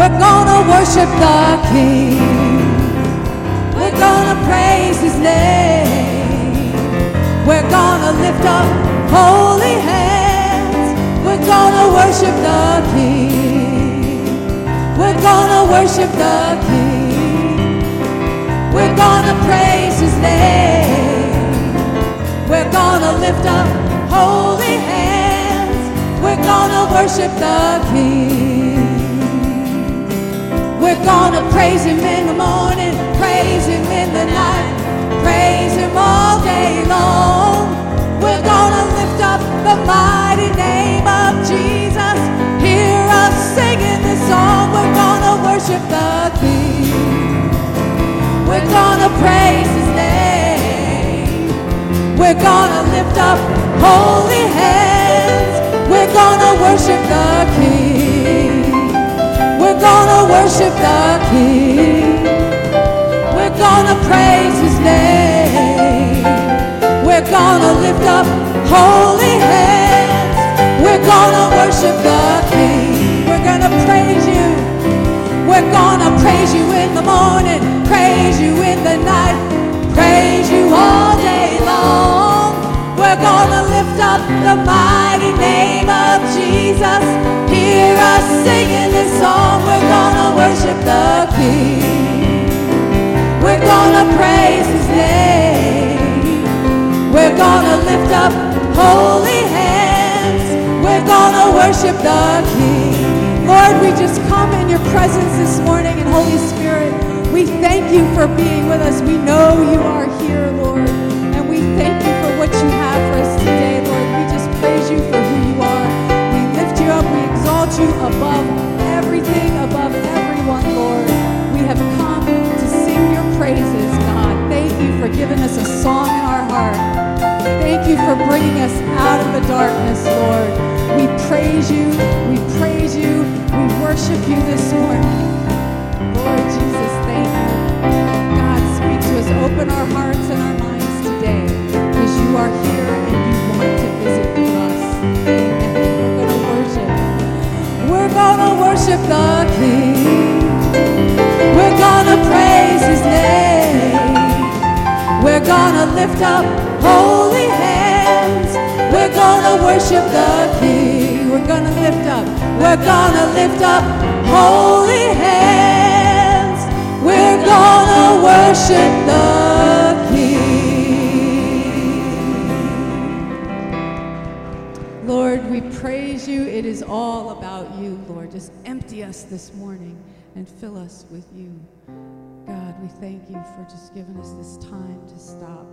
We're gonna worship the King. We're gonna praise His name. We're gonna lift up holy hands. We're gonna worship the King. We're gonna worship the King. We're gonna praise His name. We're gonna lift up holy hands. We're gonna worship the King. We're gonna praise Him in the morning, praise Him in the night, praise Him all day long. We're gonna lift up the mighty name of Jesus. Hear us singing this song. We're gonna worship the King. We're gonna praise His name. We're gonna lift up holy hands. We're gonna worship the King. We're gonna worship the King. We're gonna praise His name. We're gonna lift up holy hands. We're gonna worship the King. We're gonna praise you. We're gonna praise you in the morning, praise you in the night, praise you all day long. We're gonna lift up the mighty name of Jesus. Hear us singing this song. We're gonna worship the King. We're gonna praise His name. We're gonna lift up holy hands. We're gonna worship the King. Lord, we just come in your presence this morning, and Holy Spirit, we thank you for being with us. We know you are here, Lord, you above lift up holy hands. We're to worship the King. We're to lift up. We're to lift up holy hands. We're to worship the King. Lord, we praise you. It is all about you, Lord. Just empty us this morning and fill us with you. God, we thank you for just giving us this time to stop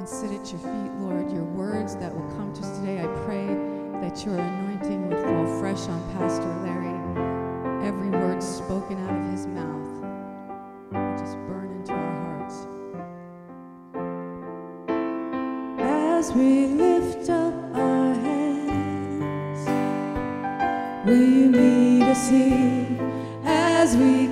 and sit at your feet, Lord. Your words that will come to us today, I pray that your anointing would fall fresh on Pastor Larry. Every word spoken out of his mouth would just burn into our hearts. As we lift up our hands, will you meet us here as we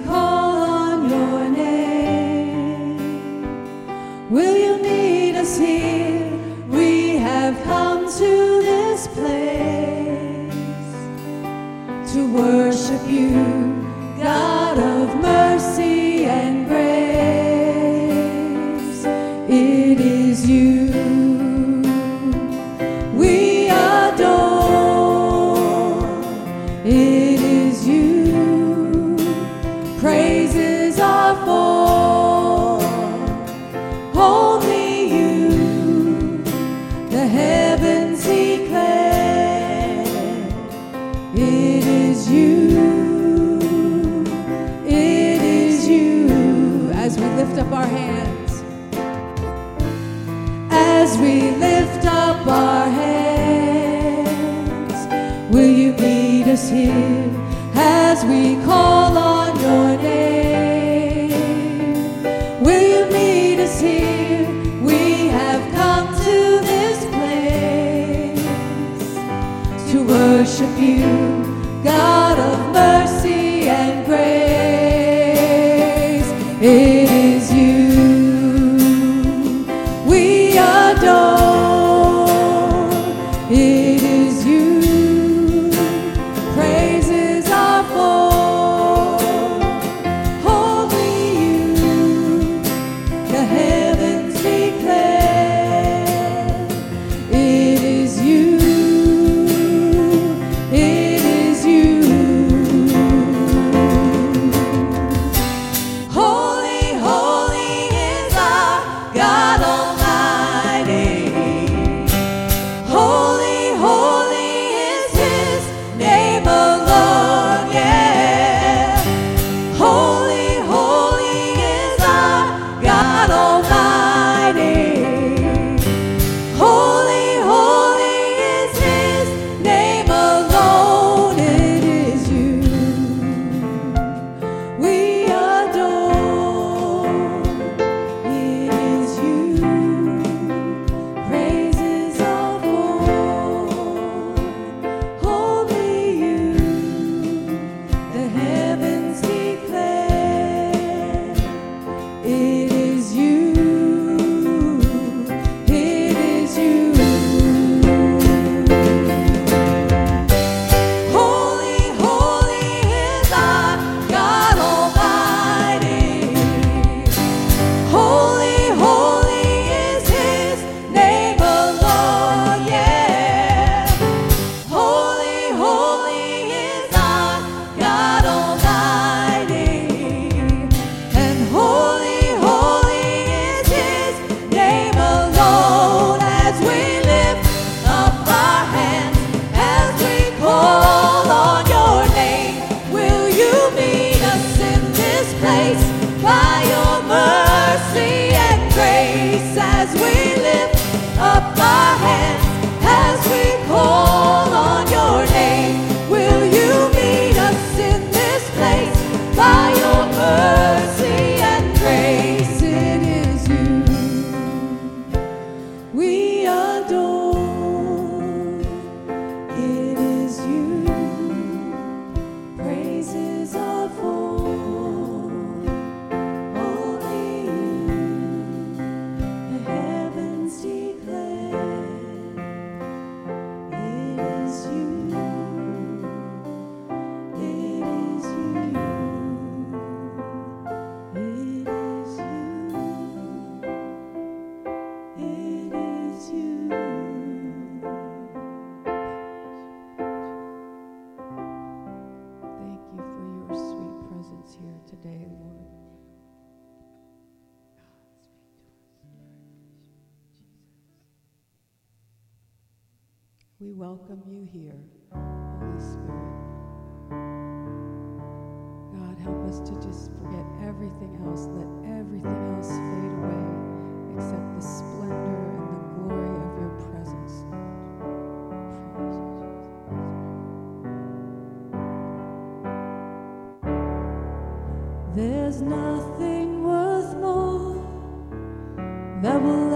nothing worth more that will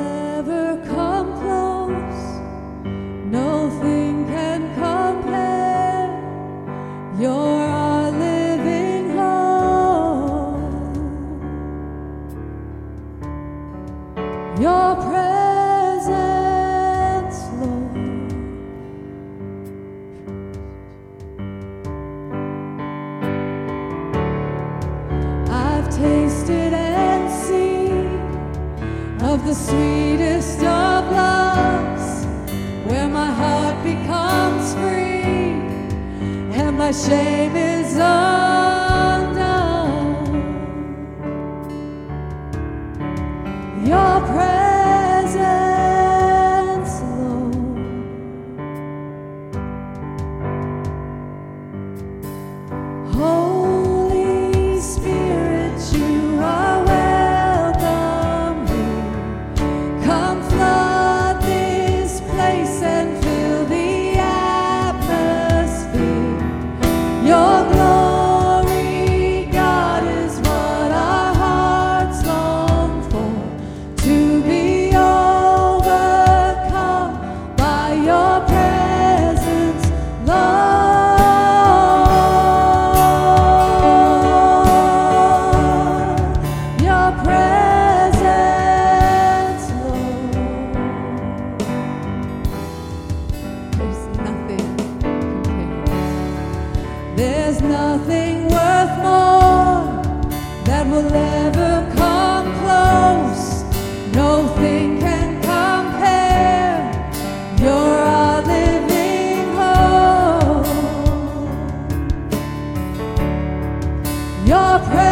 Your presence,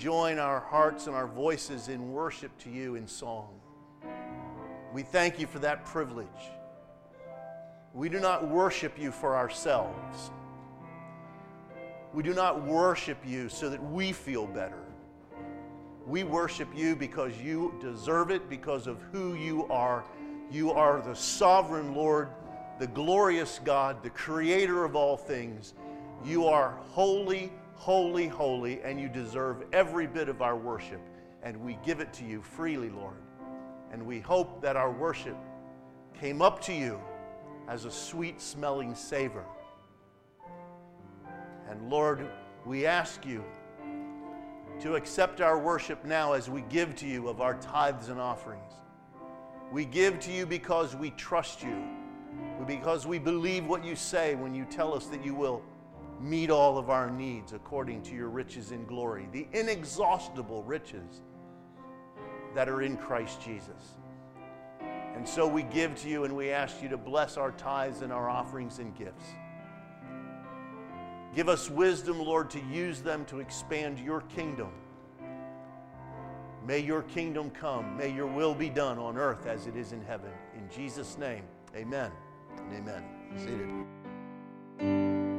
join our hearts and our voices in worship to you in song. We thank you for that privilege. We do not worship you for ourselves. We do not worship you so that we feel better. We worship you because you deserve it, because of who you are. You are the sovereign Lord, the glorious God, the creator of all things. You are holy, holy, holy, and you deserve every bit of our worship. And we give it to you freely, Lord. And we hope that our worship came up to you as a sweet smelling savor. And Lord, we ask you to accept our worship now as we give to you of our tithes and offerings. We give to you because we trust you, because we believe what you say when you tell us that you will meet all of our needs according to your riches in glory, the inexhaustible riches that are in Christ Jesus. And so we give to you and we ask you to bless our tithes and our offerings and gifts. Give us wisdom, Lord, to use them to expand your kingdom. May your kingdom come. May your will be done on earth as it is in heaven. In Jesus' name, amen and amen. Seated.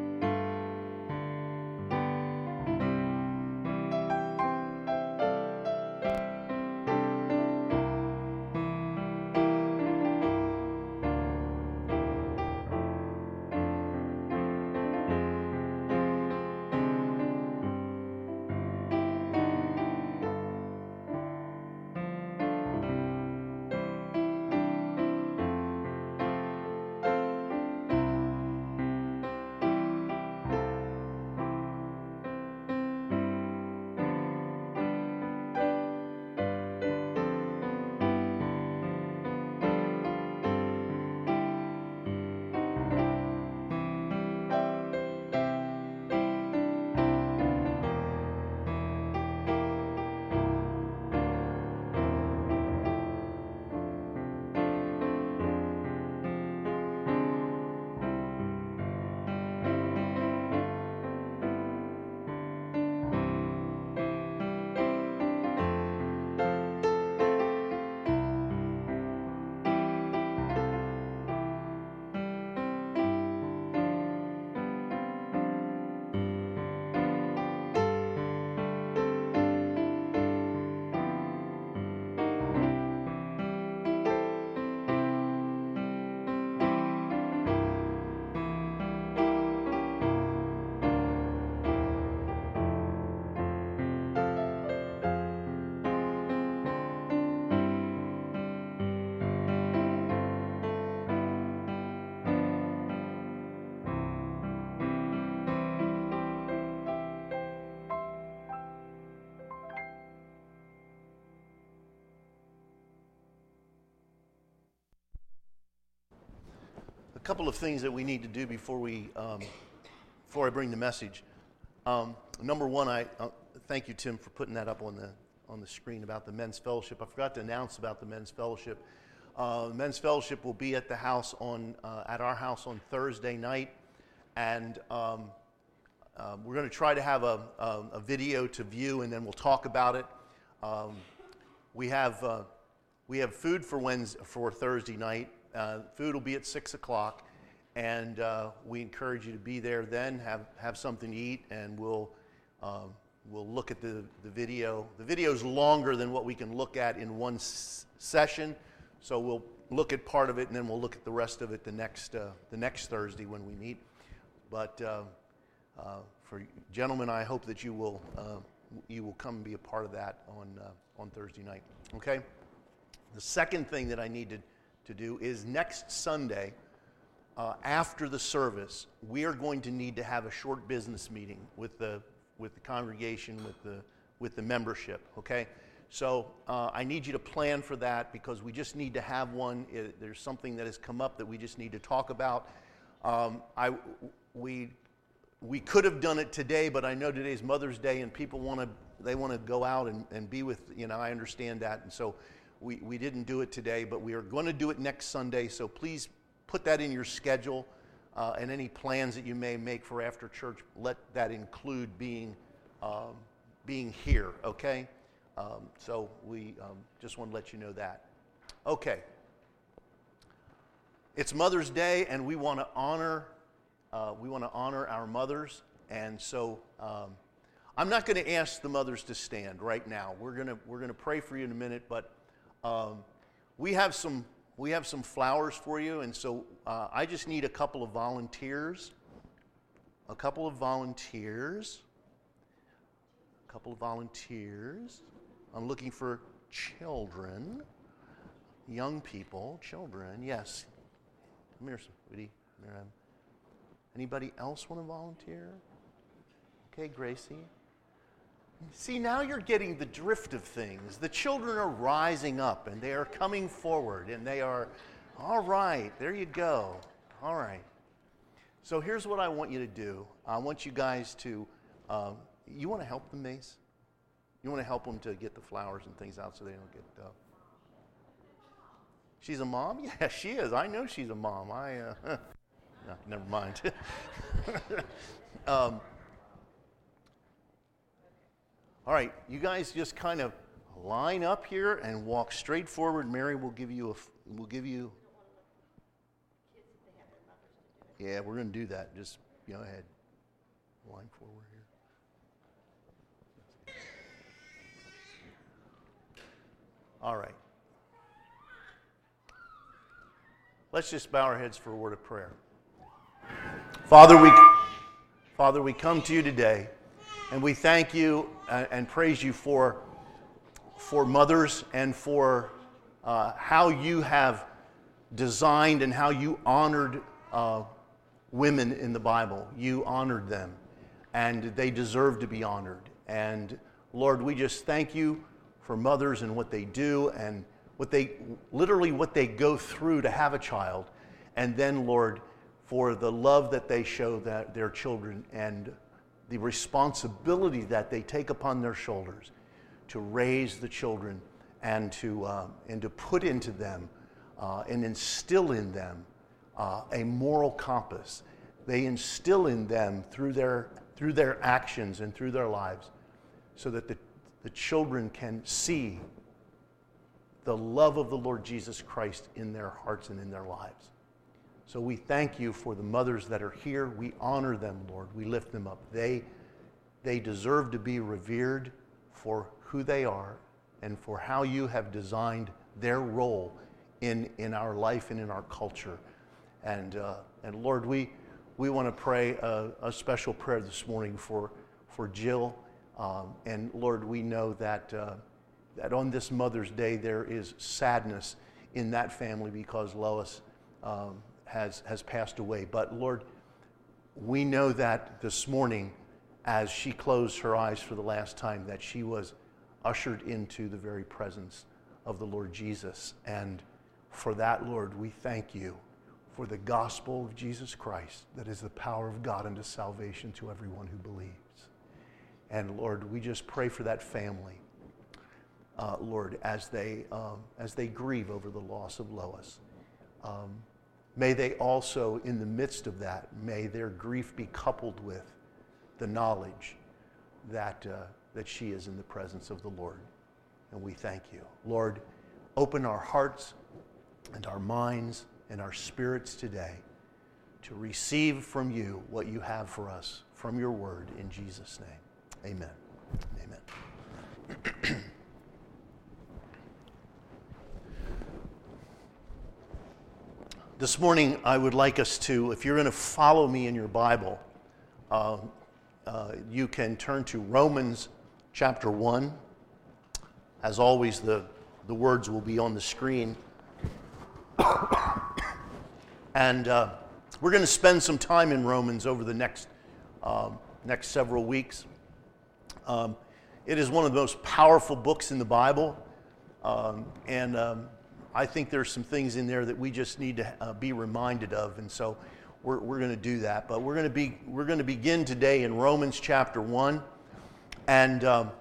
Couple of things that we need to do before we um, before I bring the message. Um, number one, I uh, thank you, Tim, for putting that up on the on the screen about the men's fellowship. I forgot to announce about the men's fellowship. Uh, men's fellowship will be at the house on uh, at our house on Thursday night, and um, uh, we're going to try to have a, a, a, video to view, and then we'll talk about it. Um, we have uh, we have food for Wednesday, for Thursday night. Uh, food will be at six o'clock, and uh, we encourage you to be there. Then have have something to eat, and we'll um, we'll look at the, the video. The video is longer than what we can look at in one s- session, so we'll look at part of it, and then we'll look at the rest of it the next uh, the next Thursday when we meet. But uh, uh, for gentlemen, I hope that you will uh, you will come and be a part of that on on Thursday night. Okay. The second thing that I need to do is next Sunday, uh, after the service, we are going to need to have a short business meeting with the, with the congregation, with the, with the membership, okay? So uh, I need you to plan for that because we just need to have one. It, there's something that has come up that we just need to talk about. Um, I, we, we could have done it today, but I know today's Mother's Day and people want to they want to go out and, and be with, you know, I understand that. And so we, we didn't do it today, but we are going to do it next Sunday. So please put that in your schedule uh, and any plans that you may make for after church, let that include being, um, being here, okay? Um, so we um, just want to let you know that. Okay. It's Mother's Day, and we want to honor uh, we want to honor our mothers, and so um, I'm not going to ask the mothers to stand right now. We're to we're to pray for you in a minute, but um, we have some we have some flowers for you, and so uh, I just need a couple of volunteers. A couple of volunteers. A couple of volunteers. I'm looking for children, young people, children. Yes. Come here, sweetie. Anybody else want to volunteer? Okay, Gracie. See, now you're getting the drift of things. The children are rising up and they are coming forward and they are, all right, there you go. All right. So here's what I want you to do I want you guys to, um, you want to help them, Mace? You want to help them to get the flowers and things out so they don't get. Uh... She's a mom? Yeah, she is. I know she's a mom. I, uh, no, never mind. um, all right, you guys just kind of line up here and walk straight forward. Mary will give you a, will give you. Yeah, we're going to do that. Just go ahead. Line forward here. All right. Let's just bow our heads for a word of prayer. Father, we, Father, we come to you today. And we thank you uh, and praise you for, for mothers and for uh, how you have designed and how you honored uh, women in the Bible. You honored them, and they deserve to be honored. And Lord, we just thank you for mothers and what they do and what they literally what they go through to have a child. And then, Lord, for the love that they show that their children and the responsibility that they take upon their shoulders to raise the children and to, uh, and to put into them uh, and instill in them uh, a moral compass. They instill in them through their, through their actions and through their lives so that the, the children can see the love of the Lord Jesus Christ in their hearts and in their lives. So we thank you for the mothers that are here. We honor them, Lord. We lift them up. They, they deserve to be revered for who they are and for how you have designed their role in, in our life and in our culture. And, uh, and Lord, we, we want to pray a, a, special prayer this morning for, for Jill. Um, and Lord, we know that, uh, that on this Mother's Day there is sadness in that family because Lois um, has, has passed away. But Lord, we know that this morning, as she closed her eyes for the last time, that she was ushered into the very presence of the Lord Jesus. And for that, Lord, we thank you for the gospel of Jesus Christ that is the power of God unto salvation to everyone who believes. And Lord, we just pray for that family, uh, Lord, as they, um, as they grieve over the loss of Lois. Um, may they also, in the midst of that, may their grief be coupled with the knowledge that, uh, that she is in the presence of the Lord. And we thank you. Lord, open our hearts and our minds and our spirits today to receive from you what you have for us from your word in Jesus' name. Amen. Amen. this morning, I would like us to, if you're going to follow me in your Bible, uh, uh, you can turn to Romans chapter 1. As always, the, the words will be on the screen. and uh, we're going to spend some time in Romans over the next, um, next several weeks. Um, it is one of the most powerful books in the Bible. Um, and um, I think there's some things in there that we just need to uh, be reminded of. And so we're, we're going to do that. But we're going to, be, we're going to begin today in Romans chapter 1. And um,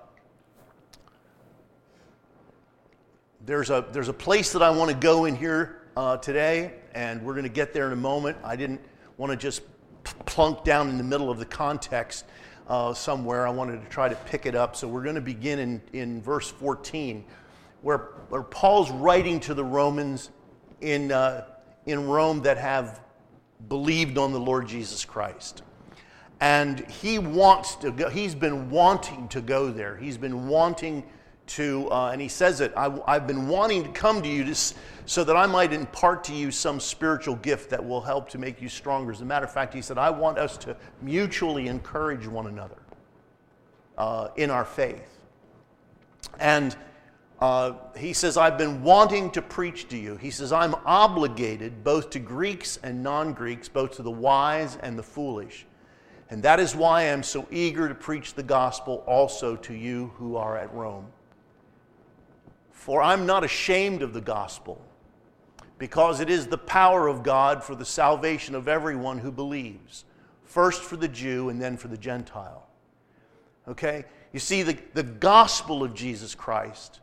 there's, a, there's a place that I want to go in here uh, today, and we're going to get there in a moment. I didn't want to just plunk down in the middle of the context uh, somewhere. I wanted to try to pick it up. So we're going to begin in, in verse 14, where, where Paul's writing to the Romans in, uh, in Rome that have believed on the Lord Jesus Christ. And he wants to go, he's been wanting to go there. He's been wanting to, uh, and he says it, I, have been wanting to come to you to, so that I might impart to you some spiritual gift that will help to make you stronger. As a matter of fact, he said, I want us to mutually encourage one another uh, in our faith. And uh, he says, I've been wanting to preach to you. He says, I'm obligated both to Greeks and non Greeks, both to the wise and the foolish. And that is why I am so eager to preach the gospel also to you who are at Rome. For I'm not ashamed of the gospel, because it is the power of God for the salvation of everyone who believes, first for the Jew and then for the Gentile. Okay? You see, the, the gospel of Jesus Christ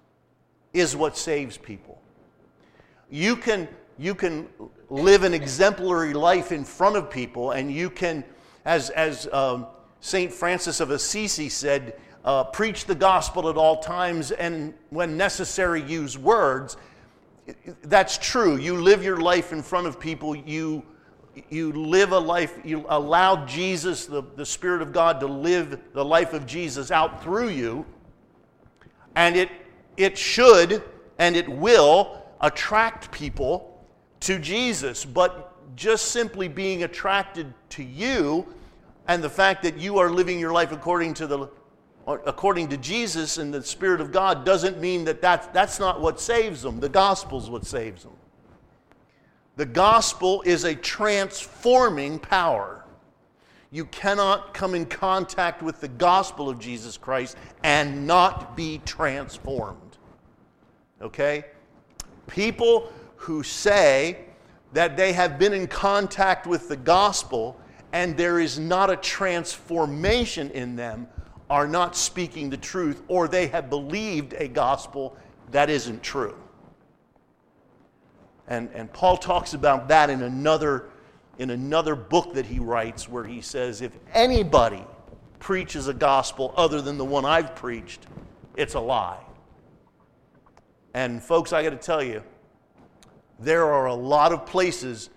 is what saves people. You can, you can live an exemplary life in front of people, and you can, as, as um, St. Francis of Assisi said, uh, preach the gospel at all times and when necessary use words that's true you live your life in front of people you you live a life you allow jesus the, the spirit of god to live the life of jesus out through you and it it should and it will attract people to jesus but just simply being attracted to you and the fact that you are living your life according to the according to Jesus and the Spirit of God doesn't mean that that's, that's not what saves them. The gospel's what saves them. The gospel is a transforming power. You cannot come in contact with the gospel of Jesus Christ and not be transformed. Okay? People who say that they have been in contact with the gospel and there is not a transformation in them are not speaking the truth or they have believed a gospel that isn't true. And, and Paul talks about that in another, in another book that he writes where he says, if anybody preaches a gospel other than the one I've preached, it's a lie. And folks, I got to tell you, there are a lot of places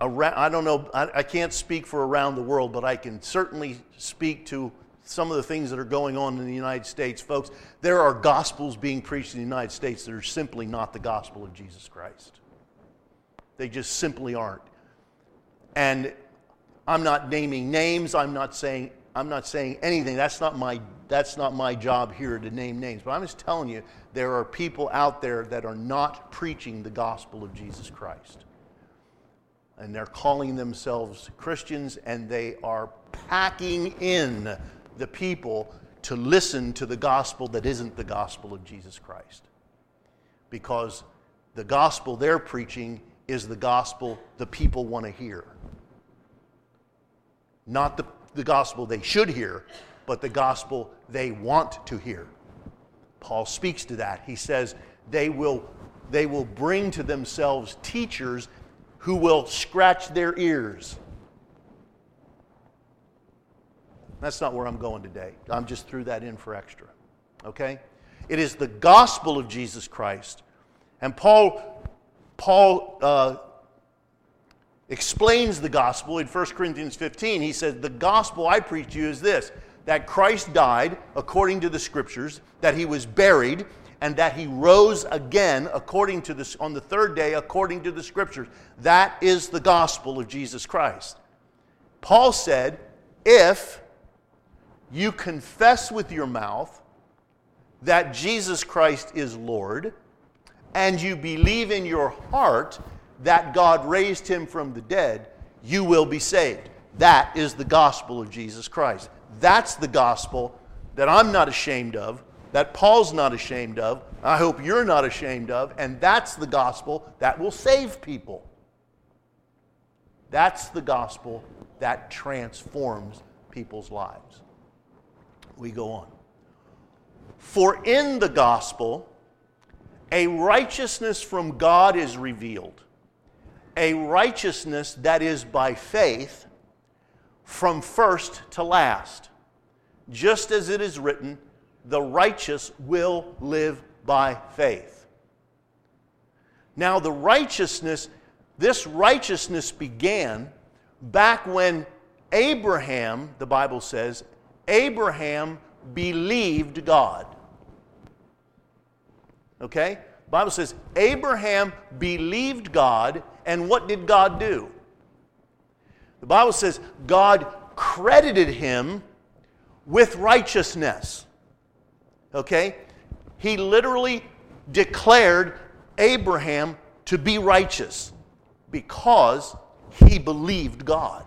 around, I don't know, I, I can't speak for around the world, but I can certainly speak to some of the things that are going on in the United States. Folks, there are gospels being preached in the United States that are simply not the gospel of Jesus Christ. They just simply aren't. And I'm not naming names, I'm not saying I'm not saying anything. That's not my that's not my job here to name names. But I'm just telling you there are people out there that are not preaching the gospel of Jesus Christ and they're calling themselves Christians, and they are packing in the people to listen to the gospel that isn't the gospel of Jesus Christ. Because The gospel they're preaching is the gospel the people want to hear. Not the, the gospel they should hear, but the gospel they want to hear. Paul speaks to that. He says they will, they will bring to themselves teachers who will scratch their ears. That's not where I'm going today. I'm just threw that in for extra. Okay? It is the gospel of Jesus Christ. And Paul, Paul uh, explains the gospel in 1 Corinthians 15. He says, The gospel I preach to you is this that Christ died according to the scriptures, that he was buried, and that he rose again according to this on the third day according to the scriptures. That is the gospel of Jesus Christ. Paul said, if you confess with your mouth that Jesus Christ is Lord, and you believe in your heart that God raised him from the dead, you will be saved. That is the gospel of Jesus Christ. That's the gospel that I'm not ashamed of, that Paul's not ashamed of, I hope you're not ashamed of, and that's the gospel that will save people. That's the gospel that transforms people's lives. We go on. For in the gospel, a righteousness from God is revealed, a righteousness that is by faith from first to last. Just as it is written, the righteous will live by faith. Now, the righteousness, this righteousness began back when Abraham, the Bible says, Abraham believed God. Okay? The Bible says Abraham believed God, and what did God do? The Bible says God credited him with righteousness. Okay? He literally declared Abraham to be righteous because he believed God.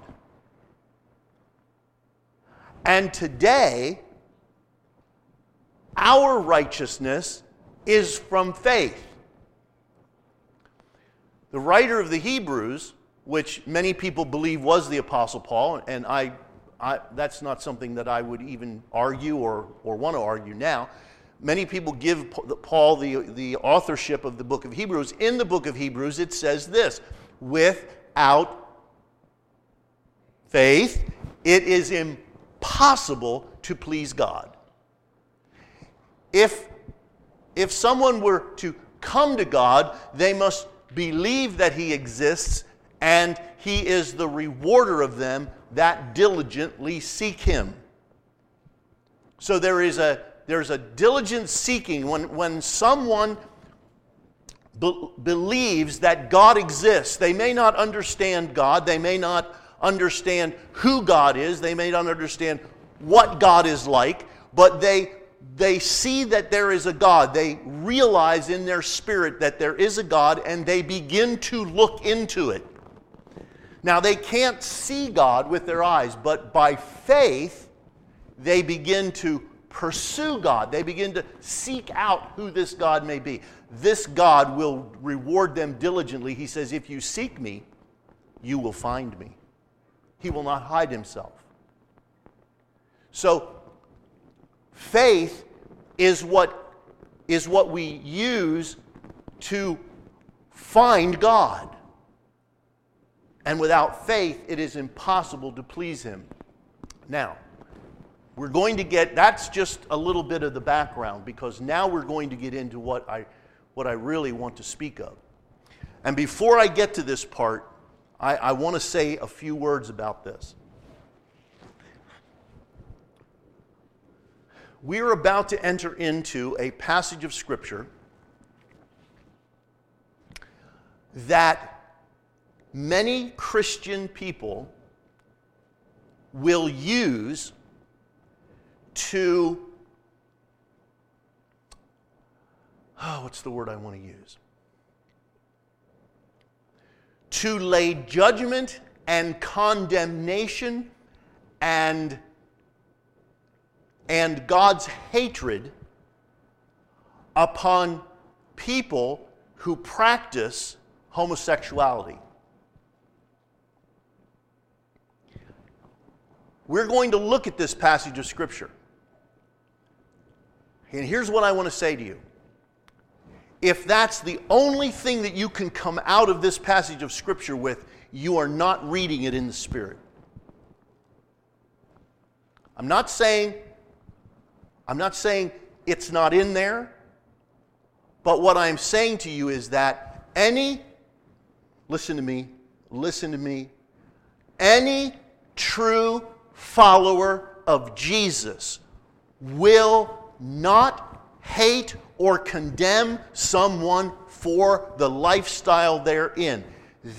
And today, our righteousness is from faith. The writer of the Hebrews, which many people believe was the Apostle Paul, and I, I, that's not something that I would even argue or, or want to argue now. Many people give Paul the, the authorship of the book of Hebrews. In the book of Hebrews, it says this without faith, it is impossible to please God. If if someone were to come to God, they must believe that He exists and He is the rewarder of them that diligently seek Him. So there is a, there's a diligent seeking when, when someone be- believes that God exists. They may not understand God, they may not understand who God is, they may not understand what God is like, but they they see that there is a God. They realize in their spirit that there is a God and they begin to look into it. Now, they can't see God with their eyes, but by faith, they begin to pursue God. They begin to seek out who this God may be. This God will reward them diligently. He says, If you seek me, you will find me. He will not hide himself. So, faith is what, is what we use to find God. And without faith, it is impossible to please Him. Now, we're going to get, that's just a little bit of the background because now we're going to get into what I, what I really want to speak of. And before I get to this part, I, I want to say a few words about this. We are about to enter into a passage of Scripture that many Christian people will use to, oh, what's the word I want to use? To lay judgment and condemnation and and God's hatred upon people who practice homosexuality. We're going to look at this passage of Scripture. And here's what I want to say to you. If that's the only thing that you can come out of this passage of Scripture with, you are not reading it in the Spirit. I'm not saying, I'm not saying it's not in there, but what I'm saying to you is that any, listen to me, listen to me, any true follower of Jesus will not hate or condemn someone for the lifestyle they're in.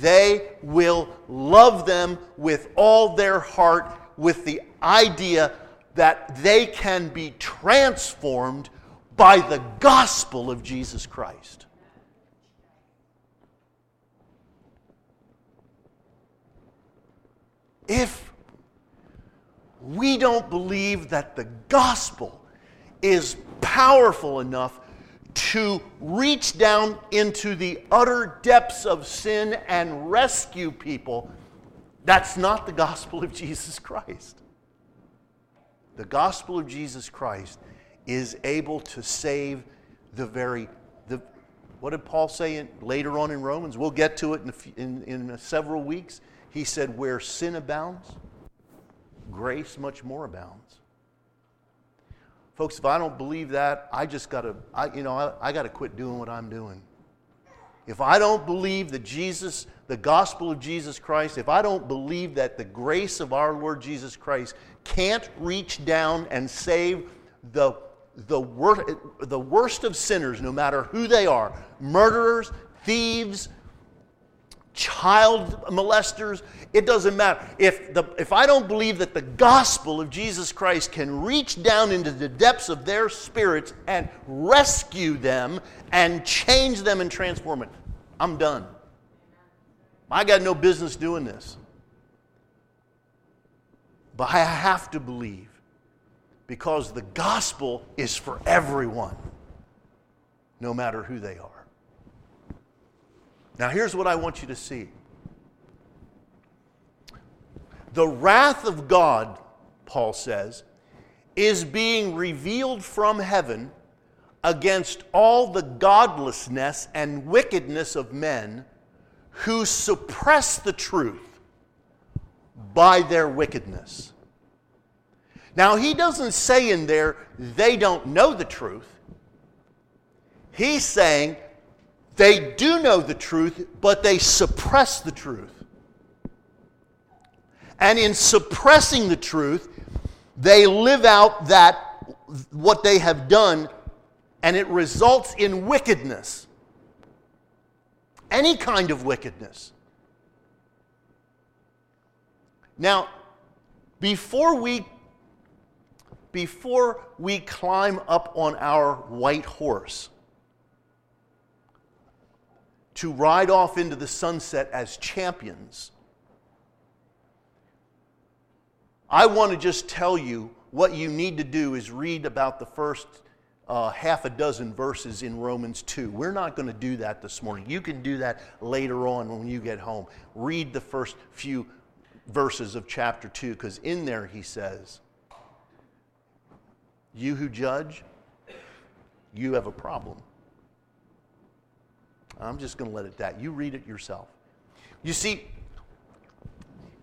They will love them with all their heart, with the idea that they can be transformed by the gospel of Jesus Christ. If we don't believe that the gospel is powerful enough to reach down into the utter depths of sin and rescue people, that's not the gospel of Jesus Christ. The gospel of Jesus Christ is able to save the very the what did Paul say in, later on in Romans? We'll get to it in, in, in several weeks. He said, Where sin abounds, grace much more abounds. Folks, if I don't believe that, I just got to, I, you know, I, I got to quit doing what I'm doing. If I don't believe that Jesus, the gospel of Jesus Christ, if I don't believe that the grace of our Lord Jesus Christ can't reach down and save the, the, wor- the worst of sinners, no matter who they are murderers, thieves, child molesters, it doesn't matter. If, the, if I don't believe that the gospel of Jesus Christ can reach down into the depths of their spirits and rescue them and change them and transform it, I'm done. I got no business doing this. But I have to believe because the gospel is for everyone, no matter who they are. Now, here's what I want you to see the wrath of God, Paul says, is being revealed from heaven against all the godlessness and wickedness of men who suppress the truth by their wickedness. Now, he doesn't say in there they don't know the truth. He's saying they do know the truth, but they suppress the truth. And in suppressing the truth, they live out that what they have done, and it results in wickedness. Any kind of wickedness. Now, before we before we climb up on our white horse, to ride off into the sunset as champions. I want to just tell you what you need to do is read about the first uh, half a dozen verses in Romans 2. We're not going to do that this morning. You can do that later on when you get home. Read the first few verses of chapter 2 because in there he says, You who judge, you have a problem. I'm just going to let it that. You read it yourself. You see,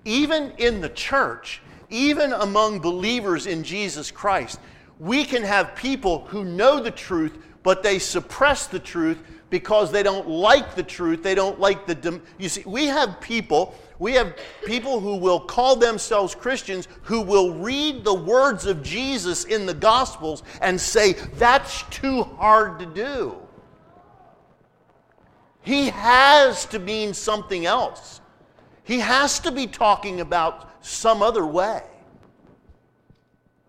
even in the church, even among believers in Jesus Christ, we can have people who know the truth, but they suppress the truth because they don't like the truth. They don't like the. You see, we have people. We have people who will call themselves Christians who will read the words of Jesus in the Gospels and say, that's too hard to do. He has to mean something else. He has to be talking about some other way.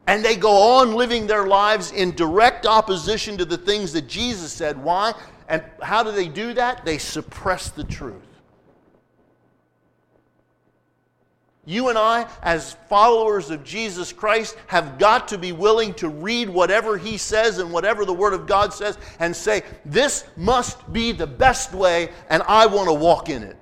And they go on living their lives in direct opposition to the things that Jesus said. Why? And how do they do that? They suppress the truth. You and I, as followers of Jesus Christ, have got to be willing to read whatever He says and whatever the Word of God says and say, This must be the best way, and I want to walk in it.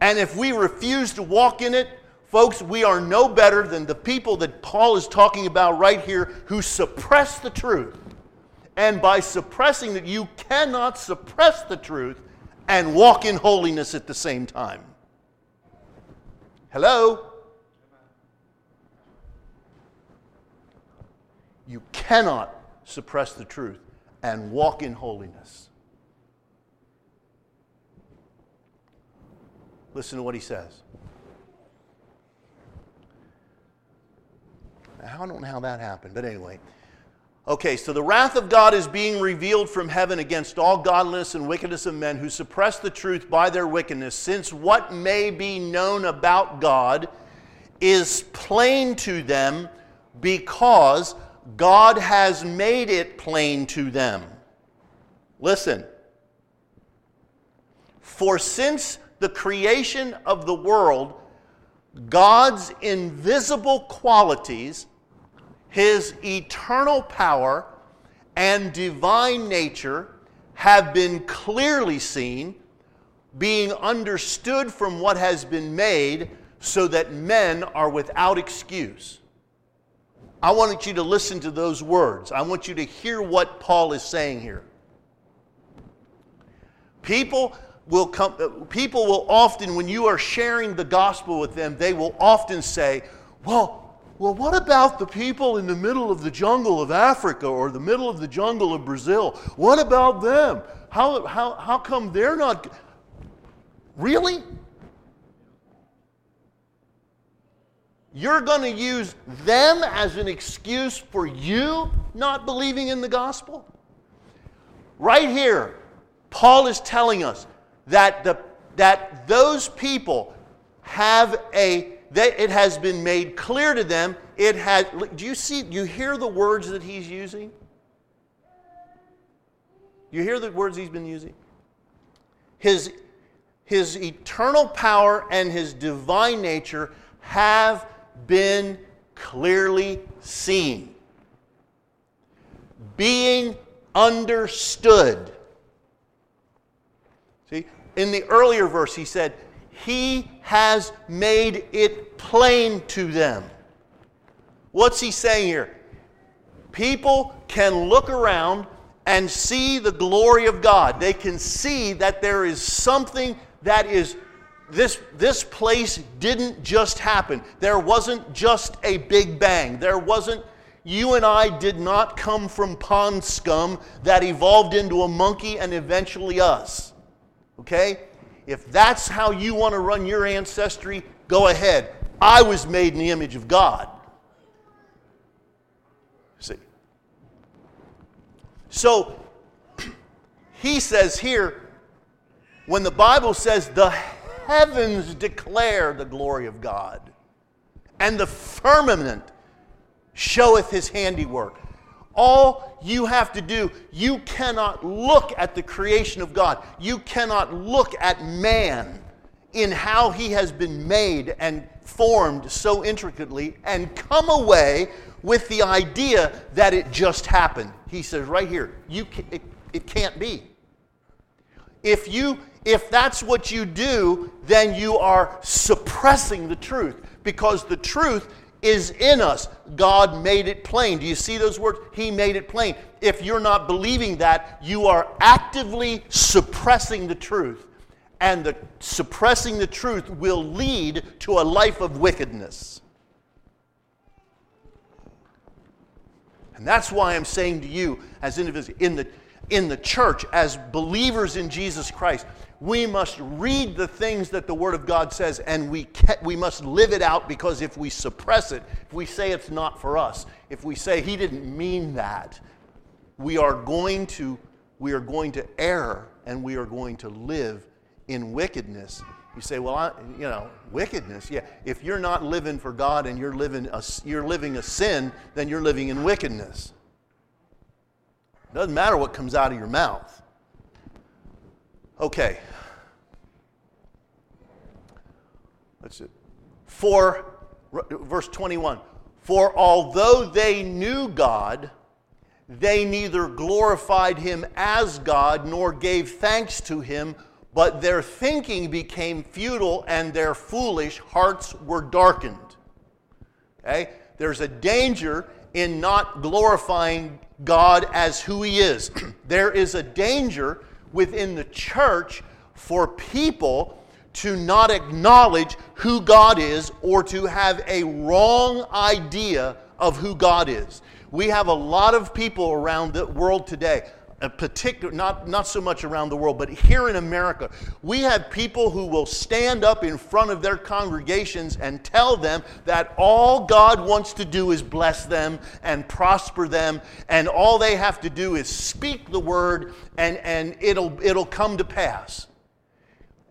And if we refuse to walk in it, folks, we are no better than the people that Paul is talking about right here who suppress the truth. And by suppressing that, you cannot suppress the truth and walk in holiness at the same time. Hello? You cannot suppress the truth and walk in holiness. Listen to what he says. I don't know how that happened, but anyway. Okay, so the wrath of God is being revealed from heaven against all godliness and wickedness of men who suppress the truth by their wickedness, since what may be known about God is plain to them because God has made it plain to them. Listen. For since the creation of the world, God's invisible qualities his eternal power and divine nature have been clearly seen, being understood from what has been made, so that men are without excuse. I want you to listen to those words. I want you to hear what Paul is saying here. People will come people will often when you are sharing the gospel with them, they will often say, "Well, well, what about the people in the middle of the jungle of Africa or the middle of the jungle of Brazil? What about them? How, how, how come they're not. Really? You're going to use them as an excuse for you not believing in the gospel? Right here, Paul is telling us that, the, that those people have a they, it has been made clear to them. It has, do you see, you hear the words that he's using? You hear the words he's been using? His, his eternal power and his divine nature have been clearly seen, being understood. See, in the earlier verse, he said, he has made it plain to them. What's he saying here? People can look around and see the glory of God. They can see that there is something that is this, this place didn't just happen. There wasn't just a big bang. There wasn't, you and I did not come from pond scum that evolved into a monkey and eventually us. Okay? If that's how you want to run your ancestry, go ahead. I was made in the image of God. See? So, he says here, when the Bible says the heavens declare the glory of God, and the firmament showeth his handiwork. All you have to do, you cannot look at the creation of God. You cannot look at man in how he has been made and formed so intricately and come away with the idea that it just happened. He says right here, you can, it, it can't be. If you if that's what you do, then you are suppressing the truth because the truth is in us. God made it plain. Do you see those words? He made it plain. If you're not believing that, you are actively suppressing the truth. And the suppressing the truth will lead to a life of wickedness. And that's why I'm saying to you, as individuals in the, in the church, as believers in Jesus Christ, we must read the things that the Word of God says and we, we must live it out because if we suppress it, if we say it's not for us, if we say He didn't mean that, we are going to, we are going to err and we are going to live in wickedness. You say, well, I, you know, wickedness. Yeah, if you're not living for God and you're living a, you're living a sin, then you're living in wickedness. Doesn't matter what comes out of your mouth. Okay. That's it. For, verse 21, for although they knew God, they neither glorified him as God nor gave thanks to him, but their thinking became futile and their foolish hearts were darkened. Okay? There's a danger in not glorifying God as who he is. there is a danger within the church for people to not acknowledge who God is or to have a wrong idea of who God is. We have a lot of people around the world today, uh, a particular, not, not so much around the world, but here in America, we have people who will stand up in front of their congregations and tell them that all God wants to do is bless them and prosper them, and all they have to do is speak the word and, and it'll, it'll come to pass.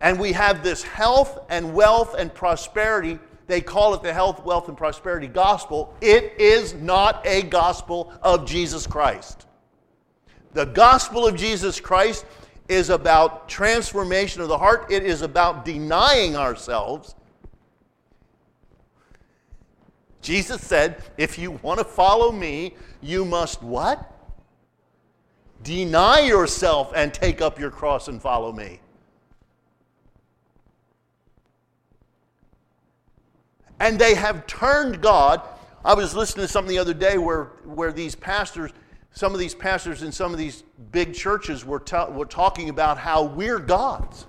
And we have this health and wealth and prosperity. They call it the health, wealth, and prosperity gospel. It is not a gospel of Jesus Christ. The gospel of Jesus Christ is about transformation of the heart, it is about denying ourselves. Jesus said, if you want to follow me, you must what? Deny yourself and take up your cross and follow me. And they have turned God. I was listening to something the other day where, where these pastors, some of these pastors in some of these big churches were, were talking about how we're gods.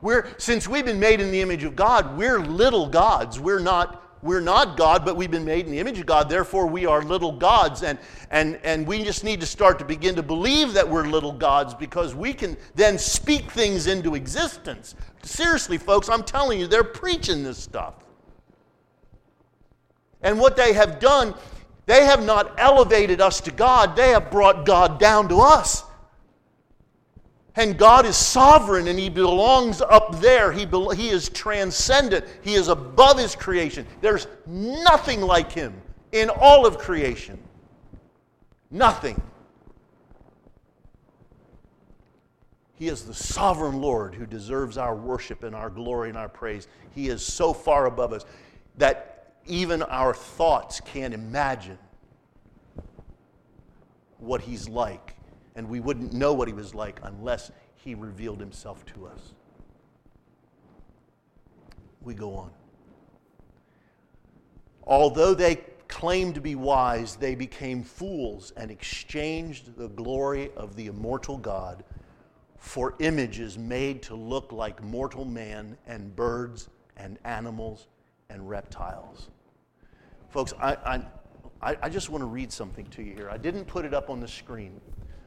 We're, since we've been made in the image of God, we're little gods. We're not, we're not God, but we've been made in the image of God. Therefore, we are little gods. And, and, and we just need to start to begin to believe that we're little gods because we can then speak things into existence. Seriously, folks, I'm telling you, they're preaching this stuff. And what they have done, they have not elevated us to God, they have brought God down to us. And God is sovereign and He belongs up there. He, be- he is transcendent. He is above His creation. There's nothing like Him in all of creation. Nothing. He is the sovereign Lord who deserves our worship and our glory and our praise. He is so far above us that even our thoughts can't imagine what he's like. And we wouldn't know what he was like unless he revealed himself to us. We go on. Although they claimed to be wise, they became fools and exchanged the glory of the immortal God for images made to look like mortal man and birds and animals and reptiles. Folks, I, I, I just want to read something to you here. I didn't put it up on the screen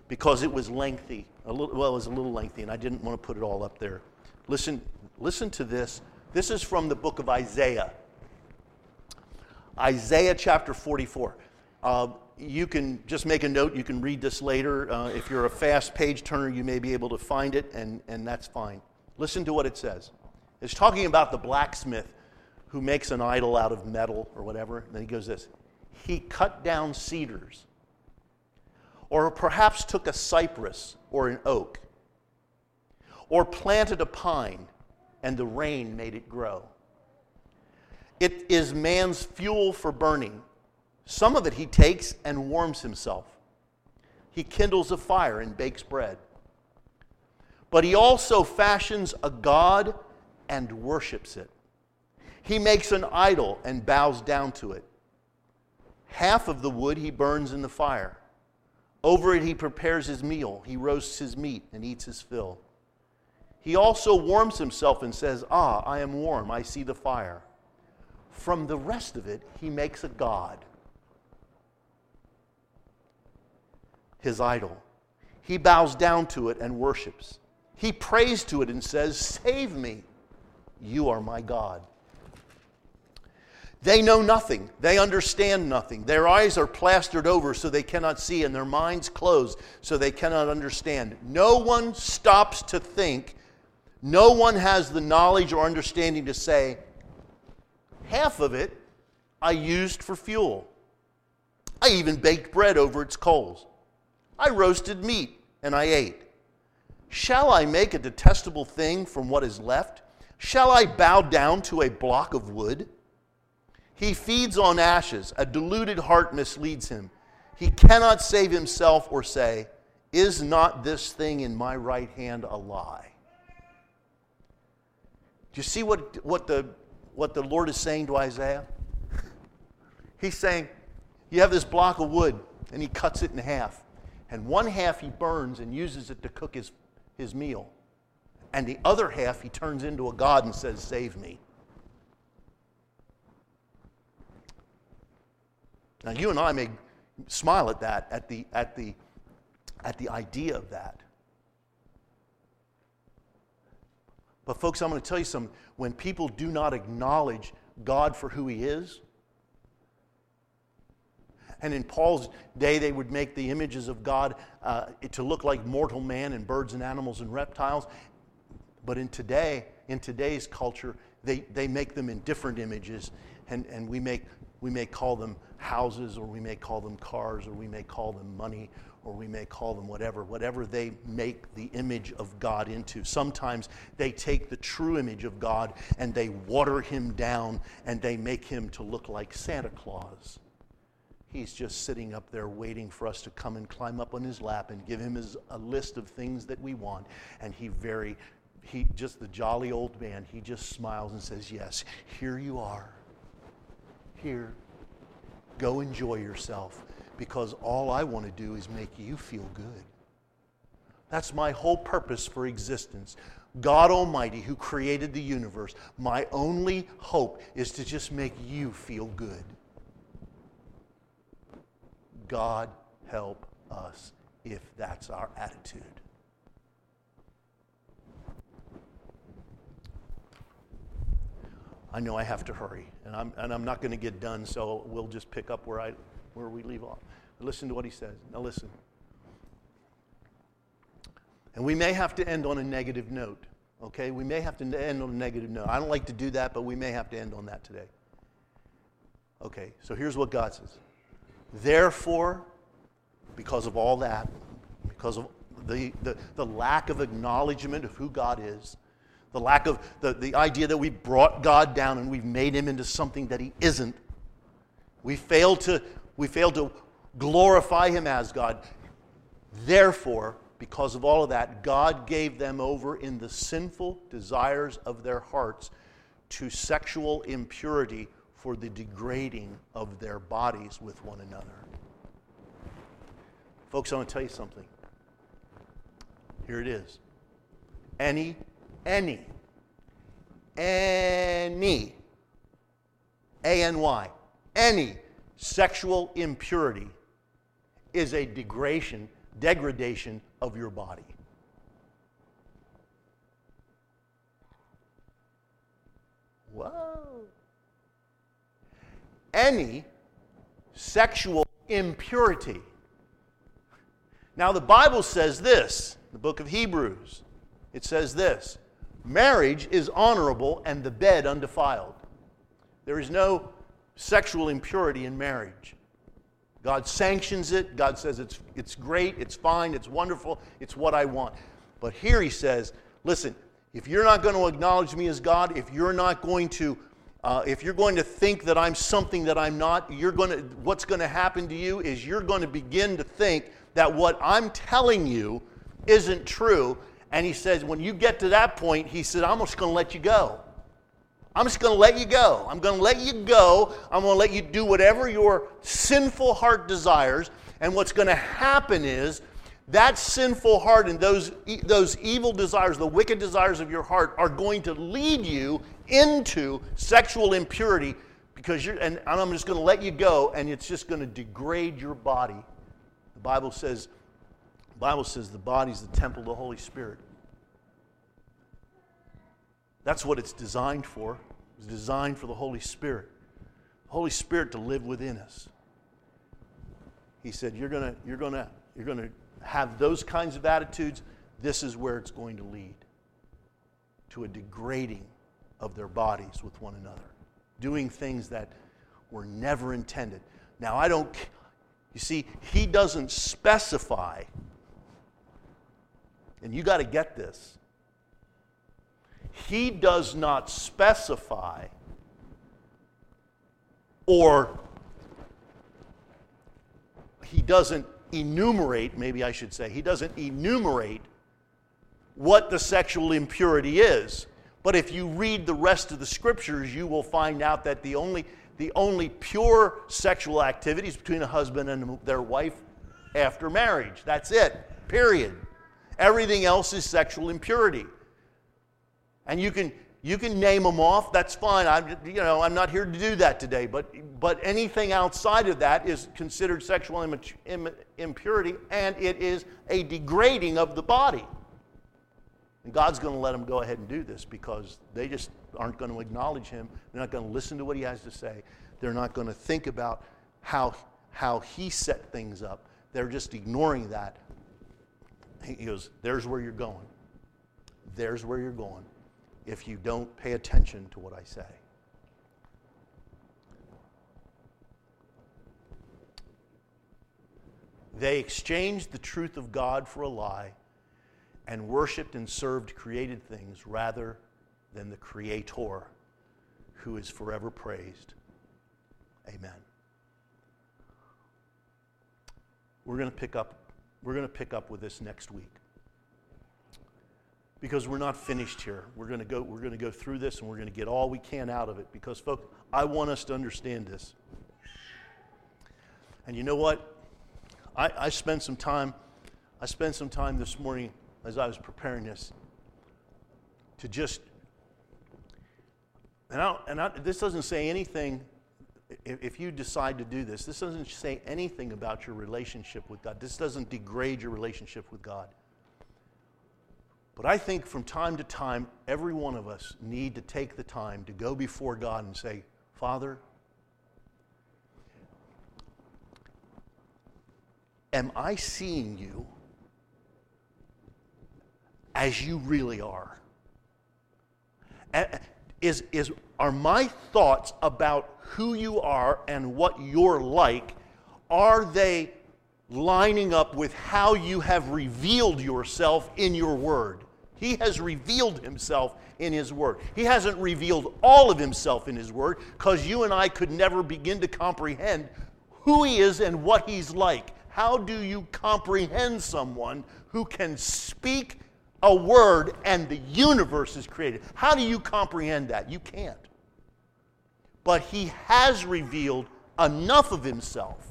because it was lengthy. Little, well, it was a little lengthy, and I didn't want to put it all up there. Listen, listen to this. This is from the book of Isaiah. Isaiah chapter 44. Uh, you can just make a note. You can read this later. Uh, if you're a fast page turner, you may be able to find it, and, and that's fine. Listen to what it says. It's talking about the blacksmith who makes an idol out of metal or whatever. And then he goes this He cut down cedars, or perhaps took a cypress or an oak, or planted a pine, and the rain made it grow. It is man's fuel for burning. Some of it he takes and warms himself. He kindles a fire and bakes bread. But he also fashions a god and worships it. He makes an idol and bows down to it. Half of the wood he burns in the fire. Over it he prepares his meal. He roasts his meat and eats his fill. He also warms himself and says, Ah, I am warm. I see the fire. From the rest of it, he makes a god, his idol. He bows down to it and worships. He prays to it and says, Save me. You are my God. They know nothing. They understand nothing. Their eyes are plastered over so they cannot see, and their minds closed so they cannot understand. No one stops to think. No one has the knowledge or understanding to say, half of it I used for fuel. I even baked bread over its coals. I roasted meat and I ate. Shall I make a detestable thing from what is left? Shall I bow down to a block of wood? He feeds on ashes. A deluded heart misleads him. He cannot save himself or say, Is not this thing in my right hand a lie? Do you see what, what, the, what the Lord is saying to Isaiah? He's saying, You have this block of wood, and he cuts it in half. And one half he burns and uses it to cook his, his meal. And the other half he turns into a God and says, Save me. Now, you and I may smile at that, at the, at the, at the idea of that. But, folks, I'm going to tell you something. When people do not acknowledge God for who He is, and in Paul's day, they would make the images of God uh, to look like mortal man and birds and animals and reptiles. But in today, in today's culture, they, they make them in different images, and, and we, make, we may call them houses, or we may call them cars, or we may call them money, or we may call them whatever, whatever they make the image of God into. Sometimes they take the true image of God and they water him down and they make him to look like Santa Claus. He's just sitting up there waiting for us to come and climb up on his lap and give him his, a list of things that we want. And he very, he just the jolly old man, he just smiles and says, Yes, here you are. Here. Go enjoy yourself because all I want to do is make you feel good. That's my whole purpose for existence. God Almighty, who created the universe, my only hope is to just make you feel good. God help us if that's our attitude. I know I have to hurry, and I'm, and I'm not going to get done, so we'll just pick up where, I, where we leave off. Listen to what he says. Now, listen. And we may have to end on a negative note, okay? We may have to end on a negative note. I don't like to do that, but we may have to end on that today. Okay, so here's what God says Therefore, because of all that, because of the, the, the lack of acknowledgement of who God is, the lack of the, the idea that we've brought God down and we've made him into something that he isn't, we fail to, we fail to glorify him as God. Therefore, because of all of that, God gave them over in the sinful desires of their hearts to sexual impurity for the degrading of their bodies with one another. Folks, I want to tell you something. Here it is. Any, any, any, A N Y, any sexual impurity is a degradation, degradation of your body. Whoa any sexual impurity. Now, the Bible says this, the book of Hebrews, it says this marriage is honorable and the bed undefiled. There is no sexual impurity in marriage. God sanctions it. God says it's, it's great, it's fine, it's wonderful, it's what I want. But here he says, listen, if you're not going to acknowledge me as God, if you're not going to uh, if you're going to think that I'm something that I'm not, you're going to, what's going to happen to you is you're going to begin to think that what I'm telling you isn't true. And he says, when you get to that point, he said, I'm just going to let you go. I'm just going to let you go. I'm going to let you go. I'm going to let you do whatever your sinful heart desires. And what's going to happen is that sinful heart and those, those evil desires, the wicked desires of your heart, are going to lead you into sexual impurity because you're, and I'm just going to let you go, and it's just going to degrade your body. The Bible says, Bible says the body's the temple of the Holy Spirit. That's what it's designed for. It's designed for the Holy Spirit. The Holy Spirit to live within us. He said, You're gonna, you're gonna, you're gonna have those kinds of attitudes, this is where it's going to lead to a degrading of their bodies with one another, doing things that were never intended. Now, I don't, you see, he doesn't specify, and you got to get this. he does not specify or he doesn't enumerate, maybe I should say, he doesn't enumerate what the sexual impurity is. But if you read the rest of the scriptures, you will find out that the only, the only pure sexual activity is between a husband and their wife after marriage. That's it, period. Everything else is sexual impurity. And you can, you can name them off, that's fine. I'm, you know, I'm not here to do that today. But, but anything outside of that is considered sexual impurity, and it is a degrading of the body. And God's going to let them go ahead and do this because they just aren't going to acknowledge Him. They're not going to listen to what He has to say. They're not going to think about how, how He set things up. They're just ignoring that. He goes, There's where you're going. There's where you're going if you don't pay attention to what I say. They exchanged the truth of God for a lie and worshiped and served created things rather than the Creator who is forever praised. Amen. We're going to pick up we're going to pick up with this next week. Because we're not finished here. We're going to go we're going to go through this and we're going to get all we can out of it because folks, I want us to understand this. And you know what? I, I spent some time I spent some time this morning as I was preparing this to just, and, I, and I, this doesn't say anything, if you decide to do this, this doesn't say anything about your relationship with God. This doesn't degrade your relationship with God. But I think from time to time, every one of us need to take the time to go before God and say, Father, am I seeing you? as you really are? Is, is, are my thoughts about who you are and what you're like, are they lining up with how you have revealed yourself in your word? He has revealed himself in his word. He hasn't revealed all of himself in his word because you and I could never begin to comprehend who he is and what he's like. How do you comprehend someone who can speak a word and the universe is created. How do you comprehend that? You can't. But he has revealed enough of himself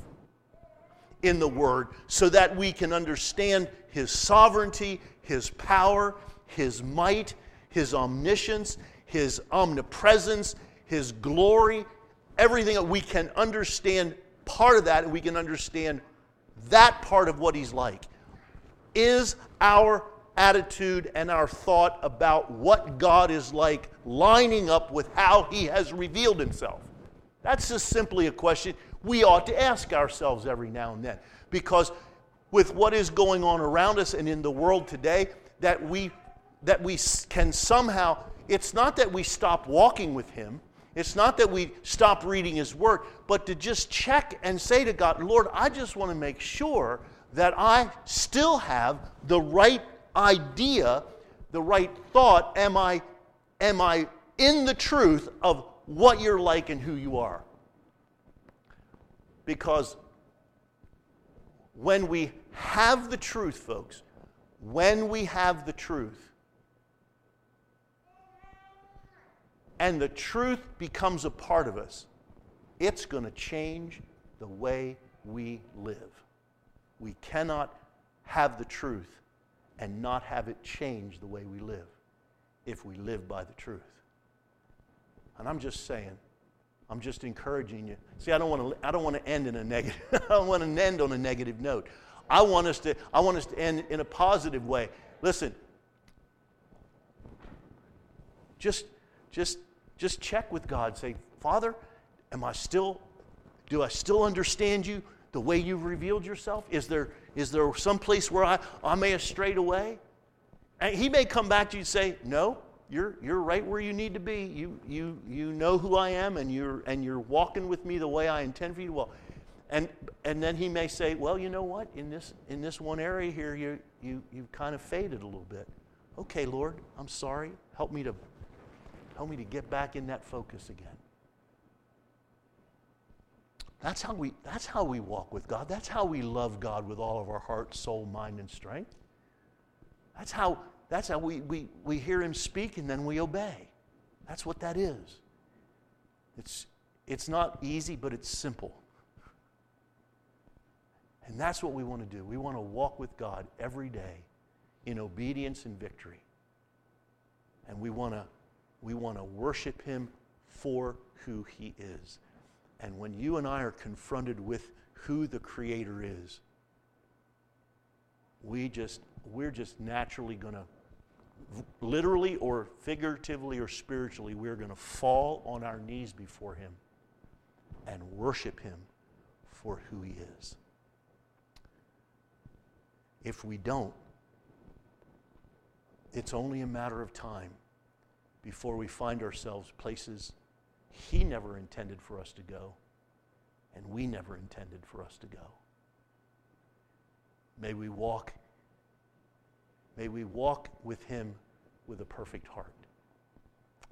in the word so that we can understand his sovereignty, his power, his might, his omniscience, his omnipresence, his glory, everything that we can understand part of that and we can understand that part of what he's like. Is our attitude and our thought about what God is like lining up with how He has revealed Himself? That's just simply a question we ought to ask ourselves every now and then. Because with what is going on around us and in the world today, that we, that we can somehow, it's not that we stop walking with Him. It's not that we stop reading His Word, but to just check and say to God, Lord, I just want to make sure that I still have the right idea, the right thought, am I, am I in the truth of what you're like and who you are? Because when we have the truth, folks, when we have the truth, and the truth becomes a part of us, it's going to change the way we live. We cannot have the truth and not have it change the way we live if we live by the truth. And I'm just saying, I'm just encouraging you. See, I don't want to, I don't want to end in a negative, I don't want to end on a negative note. I want us to, I want us to end in a positive way. Listen, just, just, just check with God. Say, Father, am I still, do I still understand you the way you've revealed yourself? Is there, is there some place where I, I may have strayed away? And he may come back to you and say, No, you're, you're right where you need to be. You, you, you know who I am, and you're, and you're walking with me the way I intend for you to walk. And, and then he may say, Well, you know what? In this, in this one area here, you, you, you've kind of faded a little bit. Okay, Lord, I'm sorry. Help me to Help me to get back in that focus again. That's how we, that's how we walk with God. That's how we love God with all of our heart, soul, mind, and strength. That's how, that's how we, we, we hear Him speak and then we obey. That's what that is. It's, it's not easy, but it's simple. And that's what we want to do. We want to walk with God every day in obedience and victory. And we want to, we want to worship Him for who He is. And when you and I are confronted with who the Creator is, we just, we're just naturally going to, literally or figuratively or spiritually, we're going to fall on our knees before Him and worship Him for who He is. If we don't, it's only a matter of time before we find ourselves places he never intended for us to go, and we never intended for us to go. May we walk may we walk with him with a perfect heart.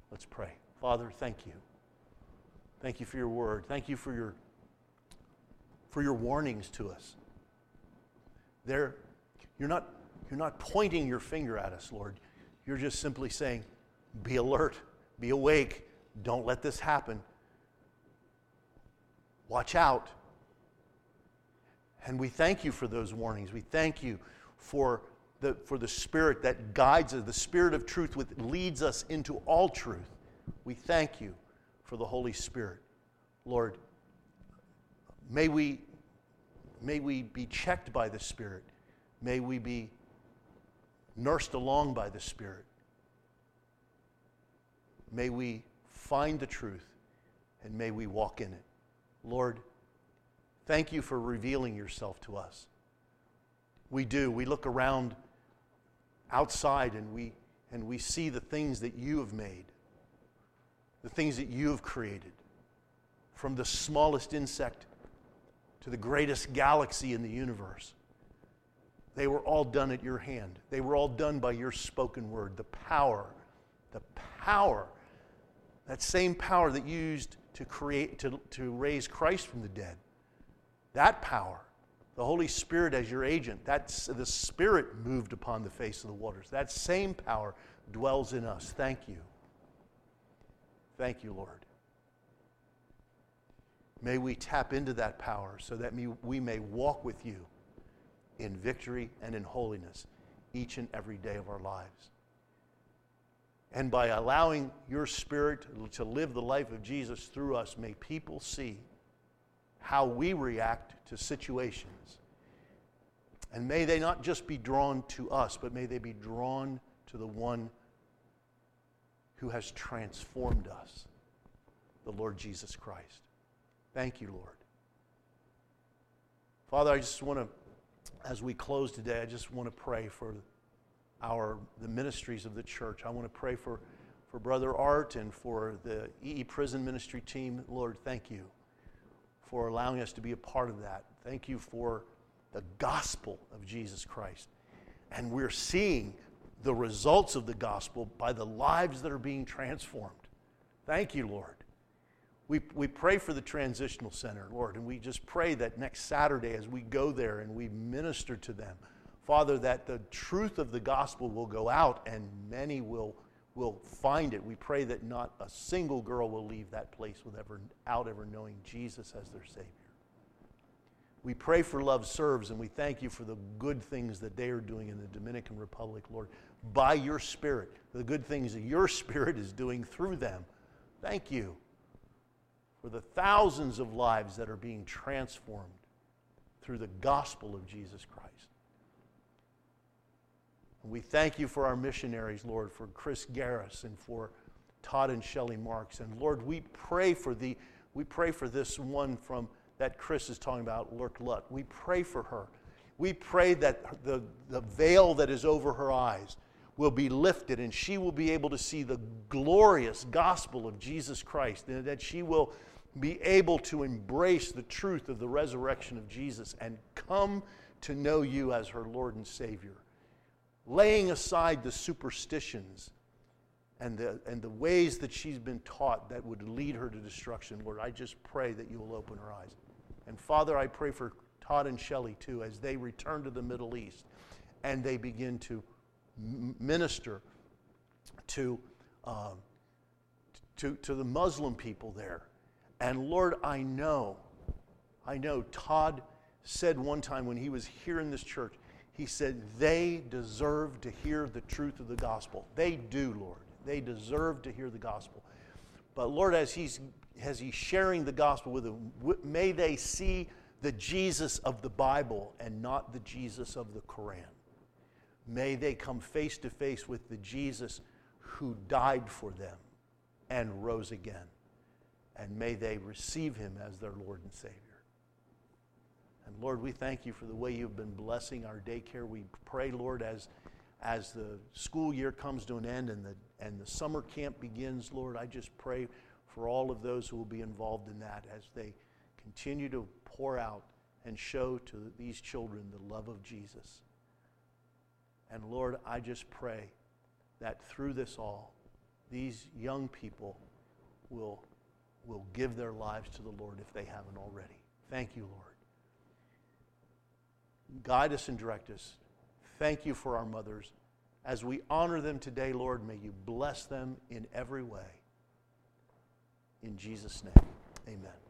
Let's pray. Father, thank you. Thank you for your word. Thank you for your for your warnings to us. There you're not you're not pointing your finger at us, Lord. You're just simply saying, be alert, be awake, don't let this happen. Watch out. And we thank you for those warnings. We thank you for the, for the Spirit that guides us, the Spirit of truth which leads us into all truth. We thank you for the Holy Spirit. Lord, may we, may we be checked by the Spirit. May we be nursed along by the Spirit. May we find the truth, and may we walk in it. Lord, thank you for revealing yourself to us. We do. We look around outside and we, and we see the things that you have made, the things that you have created, from the smallest insect to the greatest galaxy in the universe. They were all done at your hand. They were all done by your spoken word. The power, the power that same power that used to create to, to raise Christ from the dead. That power, the Holy Spirit as your agent, that's the Spirit moved upon the face of the waters. That same power dwells in us. Thank you. Thank you, Lord. May we tap into that power so that we may walk with you in victory and in holiness each and every day of our lives. And by allowing your spirit to live the life of Jesus through us, may people see how we react to situations. And may they not just be drawn to us, but may they be drawn to the one who has transformed us, the Lord Jesus Christ. Thank you, Lord. Father, I just want to, as we close today, I just want to pray for our the ministries of the church. I want to pray for, for Brother Art and for the EE Prison Ministry team. Lord, thank you for allowing us to be a part of that. Thank you for the gospel of Jesus Christ. And we're seeing the results of the gospel by the lives that are being transformed. Thank you, Lord. We, we pray for the transitional center, Lord, and we just pray that next Saturday as we go there and we minister to them, Father, that the truth of the gospel will go out and many will, will find it. We pray that not a single girl will leave that place without ever knowing Jesus as their Savior. We pray for Love Serves, and we thank you for the good things that they are doing in the Dominican Republic, Lord, by your Spirit, the good things that your Spirit is doing through them. Thank you for the thousands of lives that are being transformed through the gospel of Jesus Christ. We thank you for our missionaries, Lord, for Chris Garris and for Todd and Shelley Marks. And Lord, we pray for the we pray for this one from that Chris is talking about, Lurk Lut. We pray for her. We pray that the, the veil that is over her eyes will be lifted and she will be able to see the glorious gospel of Jesus Christ, and that she will be able to embrace the truth of the resurrection of Jesus and come to know you as her Lord and Savior laying aside the superstitions and the, and the ways that she's been taught that would lead her to destruction, Lord, I just pray that you will open her eyes. And Father, I pray for Todd and Shelley too as they return to the Middle East and they begin to minister to, um, to, to the Muslim people there. And Lord, I know, I know Todd said one time when he was here in this church, he said, they deserve to hear the truth of the gospel. They do, Lord. They deserve to hear the gospel. But Lord, as he's, as he's sharing the gospel with them, may they see the Jesus of the Bible and not the Jesus of the Koran. May they come face to face with the Jesus who died for them and rose again. And may they receive him as their Lord and Savior. And Lord, we thank you for the way you've been blessing our daycare. We pray, Lord, as, as the school year comes to an end and the, and the summer camp begins, Lord, I just pray for all of those who will be involved in that as they continue to pour out and show to these children the love of Jesus. And Lord, I just pray that through this all, these young people will, will give their lives to the Lord if they haven't already. Thank you, Lord. Guide us and direct us. Thank you for our mothers. As we honor them today, Lord, may you bless them in every way. In Jesus' name, amen.